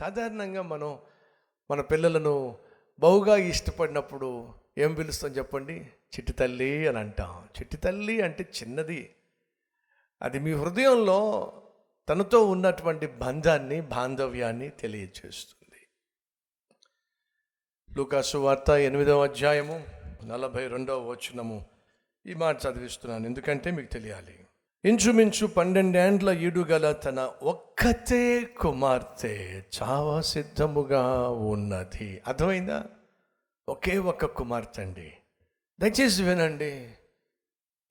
సాధారణంగా మనం మన పిల్లలను బహుగా ఇష్టపడినప్పుడు ఏం పిలుస్తాం చెప్పండి? చిట్టి తల్లి అని అంటాం. చిట్టి తల్లి అంటే చిన్నది. అది మీ హృదయంలో తనతో ఉన్నటువంటి బంధాన్ని బాంధవ్యాన్ని తెలియజేస్తుంది లూకాసు వార్త ఎనిమిదవ అధ్యాయము నలభై రెండవ వచనము. ఈ మాట చదివిస్తున్నాను. ఎందుకంటే మీకు తెలియాలి. ఇంచుమించు పన్నెండేండ్ల ఈడుగల తన ఒక్కతే కుమార్తె చావా సిద్ధముగా ఉన్నది. అర్థమైందా? ఒకే ఒక్క కుమార్తె అండి దయచేసి వినండి.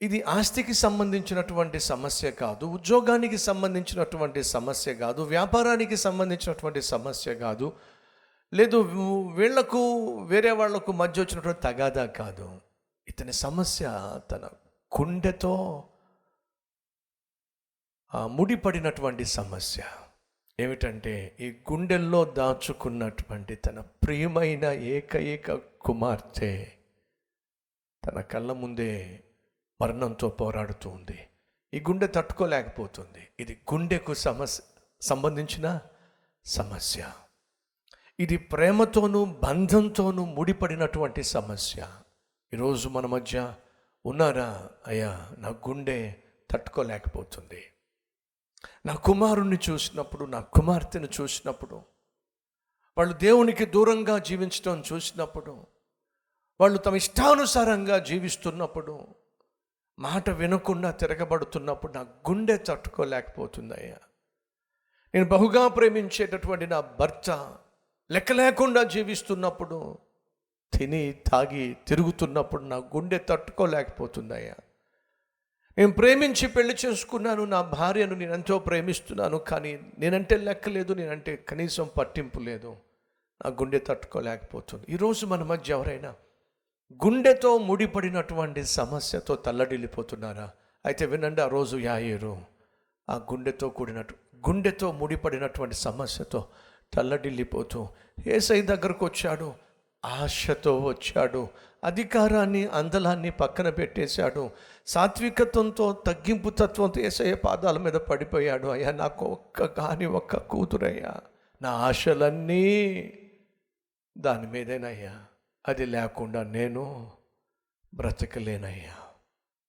ఇది ఆస్తికి సంబంధించినటువంటి సమస్య కాదు ఉద్యోగానికి సంబంధించినటువంటి సమస్య కాదు వ్యాపారానికి సంబంధించినటువంటి సమస్య కాదు లేదు వీళ్ళకు వేరే వాళ్ళకు మధ్య వచ్చినటువంటి తగాదా కాదు. ఇతని సమస్య తన గుండెతో ముడిపడినటువంటి సమస్య ఏమిటంటే ఈ గుండెల్లో దాచుకున్నటువంటి తన ప్రియమైన ఏకైక కుమార్తె తన కళ్ళ ముందే మరణంతో పోరాడుతూ ఉంది. ఈ గుండె తట్టుకోలేకపోతుంది. ఇది గుండెకు సమస్య సంబంధించిన సమస్య. ఇది ప్రేమతోనూ బంధంతోనూ ముడిపడినటువంటి సమస్య. ఈరోజు మన మధ్య ఉన్నారా? అయ్యా నా గుండె తట్టుకోలేకపోతుంది. నా కుమారుణ్ణి చూసినప్పుడు నా కుమార్తెను చూసినప్పుడు వాళ్ళు దేవునికి దూరంగా జీవించడం చూసినప్పుడు వాళ్ళు తమ ఇష్టానుసారంగా జీవిస్తున్నప్పుడు మాట వినకుండా తిరగబడుతున్నప్పుడు నా గుండె తట్టుకోలేకపోతుందయ్యా. నేను బహుగా ప్రేమించేటటువంటి నా భర్త లెక్క లేకుండా జీవిస్తున్నప్పుడు తిని తాగి తిరుగుతున్నప్పుడు నా గుండె తట్టుకోలేకపోతుందయ్యా. నేను ప్రేమించి పెళ్ళి చేసుకున్నాను నా భార్యను నేను ఎంతో ప్రేమిస్తున్నాను కానీ నేనంటే లెక్కలేదు నేనంటే కనీసం పట్టింపు లేదు. నా గుండె తట్టుకోలేకపోతుంది. ఈరోజు మన మధ్య ఎవరైనా గుండెతో ముడిపడినటువంటి సమస్యతో తల్లడిల్లిపోతున్నారా? అయితే వినండి ఆ రోజు యాయేరు ఆ గుండెతో కూడినట్టు గుండెతో ముడిపడినటువంటి సమస్యతో తల్లడిల్లిపోతూ ఏసై దగ్గరకు వచ్చాడు ఆశతో వచ్చాడు. అధికారాన్ని అందలాన్ని పక్కన పెట్టేశాడు. సాత్వికత్వంతో తగ్గింపు తత్వంతో ఏసయ్య పాదాల మీద పడిపోయాడు. అయ్యా నాకు ఒక్క కాని ఒక్క కూతురయ్యా. నా ఆశలన్నీ దాని మీదేనయ్యా. అది లేకుండా నేను బ్రతకలేనయ్యా.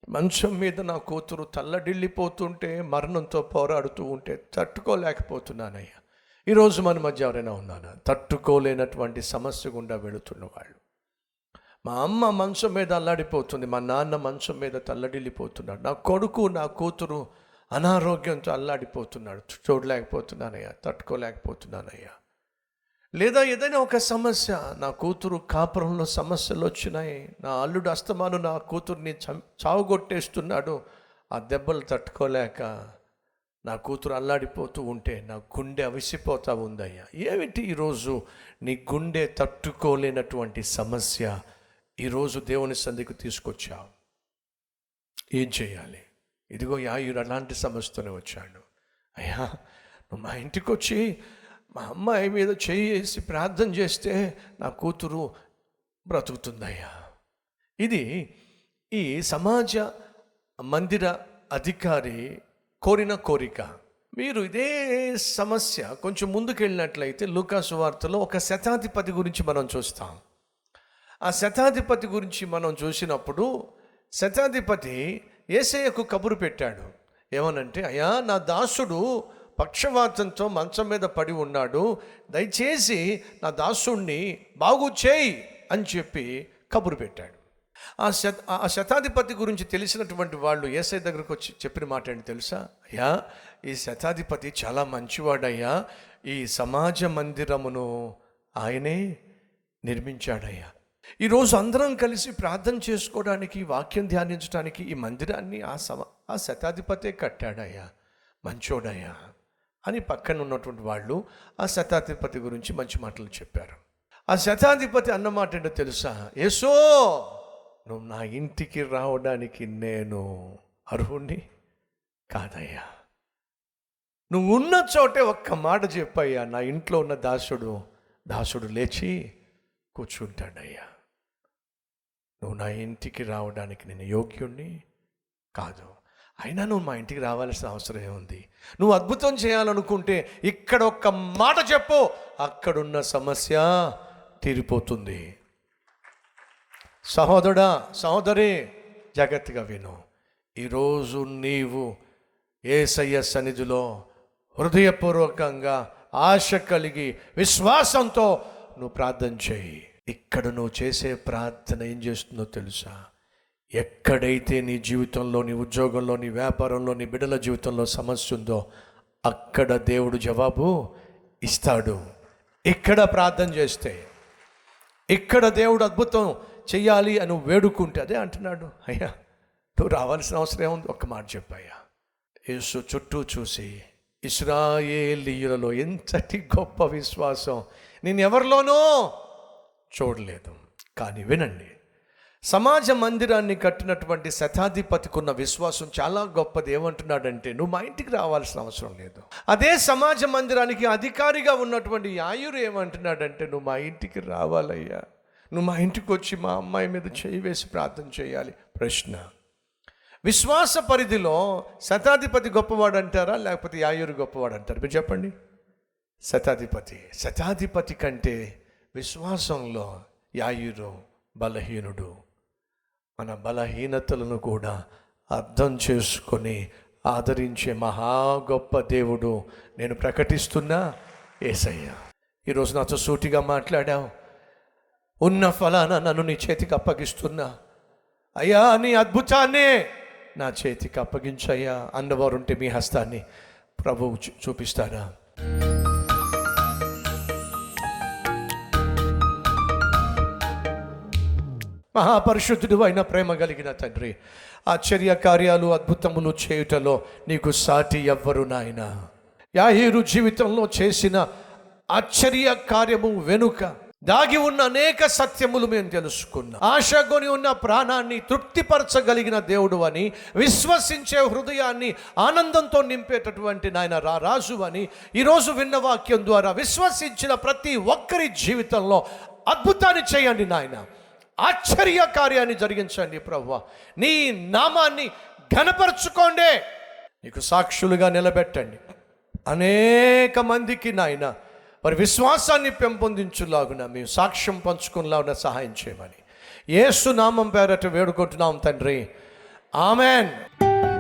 మంచం మీద నా కూతురు తల్లడిల్లిపోతుంటే మరణంతో పోరాడుతూ ఉంటే తట్టుకోలేకపోతున్నానయ్యా. ఈరోజు మన మధ్య ఎవరైనా ఉన్నారా? తట్టుకోలేనటువంటి సమస్య గుండా వెళుతున్న వాళ్ళు. మా అమ్మ మంచం మీద అల్లాడిపోతుంది మా నాన్న మంచం మీద తల్లడిల్లిపోతున్నాడు. నా కొడుకు నా కూతురు అనారోగ్యంతో అల్లాడిపోతున్నాడు. చూడలేకపోతున్నానయ్యా తట్టుకోలేకపోతున్నానయ్యా. లేదా ఏదైనా ఒక సమస్య నా కూతురు కాపురంలో సమస్యలు వచ్చినాయి నా అల్లుడు అస్తమాను నా కూతుర్ని చం- చావుగొట్టేస్తున్నాడు ఆ దెబ్బలు తట్టుకోలేక నా కూతురు అల్లాడిపోతూ ఉంటే నా గుండె అవిసిపోతా ఉందయ్యా. ఏమిటి ఈరోజు నీ గుండె తట్టుకోలేనటువంటి సమస్య? ఈరోజు దేవుని సంధికి తీసుకొచ్చావు. ఏం చేయాలి? ఇదిగో యాయుడు అలాంటి సమస్యతోనే వచ్చాడు. అయ్యా నువ్వు మా ఇంటికి వచ్చి మా అమ్మాయి మీద చేయి వేసి ప్రార్థన చేస్తే నా కూతురు బ్రతుకుతుందయ్యా. ఇది ఈ సమాజ మందిర అధికారి కోరిన కోరిక. మీరు ఇదే సమస్య కొంచెం ముందుకెళ్ళినట్లయితే లూకాసు వార్తలో ఒక శతాధిపతి గురించి మనం చూస్తాం. ఆ శతాధిపతి గురించి మనం చూసినప్పుడు శతాధిపతి ఏసయ్యకు కబురు పెట్టాడు. ఏమనంటే అయ్యా నా దాసుడు పక్షవాతంతో మంచం మీద పడి ఉన్నాడు. దయచేసి నా దాసుణ్ణి బాగు చేయి అని చెప్పి కబురు పెట్టాడు. ఆ శత ఆ శతాధిపతి గురించి తెలిసినటువంటి వాళ్ళు ఏసై దగ్గరకు వచ్చి చెప్పిన మాట ఏంటి తెలుసా? అయ్యా ఈ శతాధిపతి చాలా మంచివాడయ్యా. ఈ సమాజ మందిరమును ఆయనే నిర్మించాడయ్యా. ఈరోజు అందరం కలిసి ప్రార్థన చేసుకోవడానికి వాక్యం ధ్యానించడానికి ఈ మందిరాన్ని ఆ సమ ఆ శతాధిపతే కట్టాడయ్యా. మంచోడయ్యా అని పక్కన ఉన్నటువంటి వాళ్ళు ఆ శతాధిపతి గురించి మంచి మాటలు చెప్పారు. ఆ శతాధిపతి అన్న మాట ఏంటో తెలుసా? ఏసో! నువ్వు నా ఇంటికి రావడానికి నేను అర్హుణ్ణి కాదయ్యా. నువ్వు ఉన్న చోటే ఒక్క మాట చెప్పయ్యా. నా ఇంట్లో ఉన్న దాసుడు దాసుడు లేచి కూర్చుంటాడయ్యా. నువ్వు నా ఇంటికి రావడానికి నేను యోగ్యుణ్ణి కాదు. అయినా నువ్వు మా ఇంటికి రావాల్సిన అవసరం ఏముంది? నువ్వు అద్భుతం చేయాలనుకుంటే ఇక్కడ ఒక్క మాట చెప్పు అక్కడున్న సమస్య తీరిపోతుంది. సహోదరుడా సహోదరి జాగ్రత్తగా విను. ఈరోజు నీవు ఏసయ్య సన్నిధిలో హృదయపూర్వకంగా ఆశ కలిగి విశ్వాసంతో నువ్వు ప్రార్థన చేయి. ఇక్కడ నువ్వు చేసే ప్రార్థన ఏం చేస్తుందో తెలుసా? ఎక్కడైతే నీ జీవితంలో నీ ఉద్యోగంలో నీ వ్యాపారంలో నీ బిడ్డల జీవితంలో సమస్య ఉందో అక్కడ దేవుడు జవాబు ఇస్తాడు. ఇక్కడ ప్రార్థన చేస్తే ఇక్కడ దేవుడు అద్భుతం చెయ్యాలి అని వేడుకుంటే అదే అంటున్నాడు. అయ్యా నువ్వు రావాల్సిన అవసరం ఏముంది? ఒక్క మాట చెప్పయ్యా. యేసు చుట్టూ చూసి ఇస్రాయేలీయులలో ఎంతటి గొప్ప విశ్వాసం? నేను ఎవరిలోనో చూడలేదు. కానీ వినండి సమాజ మందిరాన్ని కట్టినటువంటి శతాధిపతికున్న విశ్వాసం చాలా గొప్పది. ఏమంటున్నాడంటే నువ్వు మా ఇంటికి రావాల్సిన అవసరం లేదు. అదే సమాజ మందిరానికి అధికారిగా ఉన్నటువంటి యాయురు ఏమంటున్నాడంటే నువ్వు మా ఇంటికి రావాలయ్యా. నువ్వు మా ఇంటికి వచ్చి మా అమ్మాయి మీద చేయి వేసి ప్రార్థన చేయాలి. ప్రశ్న. విశ్వాస పరిధిలో శతాధిపతి గొప్పవాడు అంటారా లేకపోతే యాయూరు గొప్పవాడు అంటారు మీరు చెప్పండి. శతాధిపతి. శతాధిపతి కంటే విశ్వాసంలో యాయురు బలహీనుడు. మన బలహీనతలను కూడా అర్థం చేసుకొని ఆదరించే మహా గొప్ప దేవుడు నేను ప్రకటిస్తున్నా ఏసయ్య. ఈరోజు నాతో సూటిగా మాట్లాడావు. ఉన్న ఫలానా నన్ను నీ చేతికి అప్పగిస్తున్నా. అయ్యా నీ అద్భుతాన్నే నా చేతికి అప్పగించయ్యా అన్నవారుంటే మీ హస్తాన్ని ప్రభువు చూ- చూపిస్తారా? మహాపరిశుద్ధుడు అయిన ప్రేమ కలిగిన తండ్రి ఆశ్చర్య కార్యాలు అద్భుతములు చేయుటలో నీకు సాటి ఎవ్వరు నాయన. యాహీరు జీవితంలో చేసిన ఆశ్చర్య కార్యము వెనుక దాగి ఉన్న అనేక సత్యములు మేము తెలుసుకున్నాం. ఆశగొని ఉన్న ప్రాణాన్ని తృప్తిపరచగలిగిన దేవుడు అని విశ్వసించే హృదయాన్ని ఆనందంతో నింపేటటువంటి నాయన రా రాజు అని ఈరోజు విన్న వాక్యం ద్వారా విశ్వసించిన ప్రతి ఒక్కరి జీవితంలో అద్భుతాన్ని చేయండి నాయన. ఆశ్చర్య కార్యాన్ని జరిగించండి ప్రవ్వ. నీ నామాన్ని ఘనపరచుకోండి. నీకు సాక్షులుగా నిలబెట్టండి. అనేక మందికి నాయన మరి విశ్వాసాన్ని పెంపొందించులాగున మేము సాక్ష్యం పంచుకునేలాగున సహాయం చేయమని. ఏసు నామం పేరట వేడుకుంటున్నాం తండ్రి. ఆమెన్.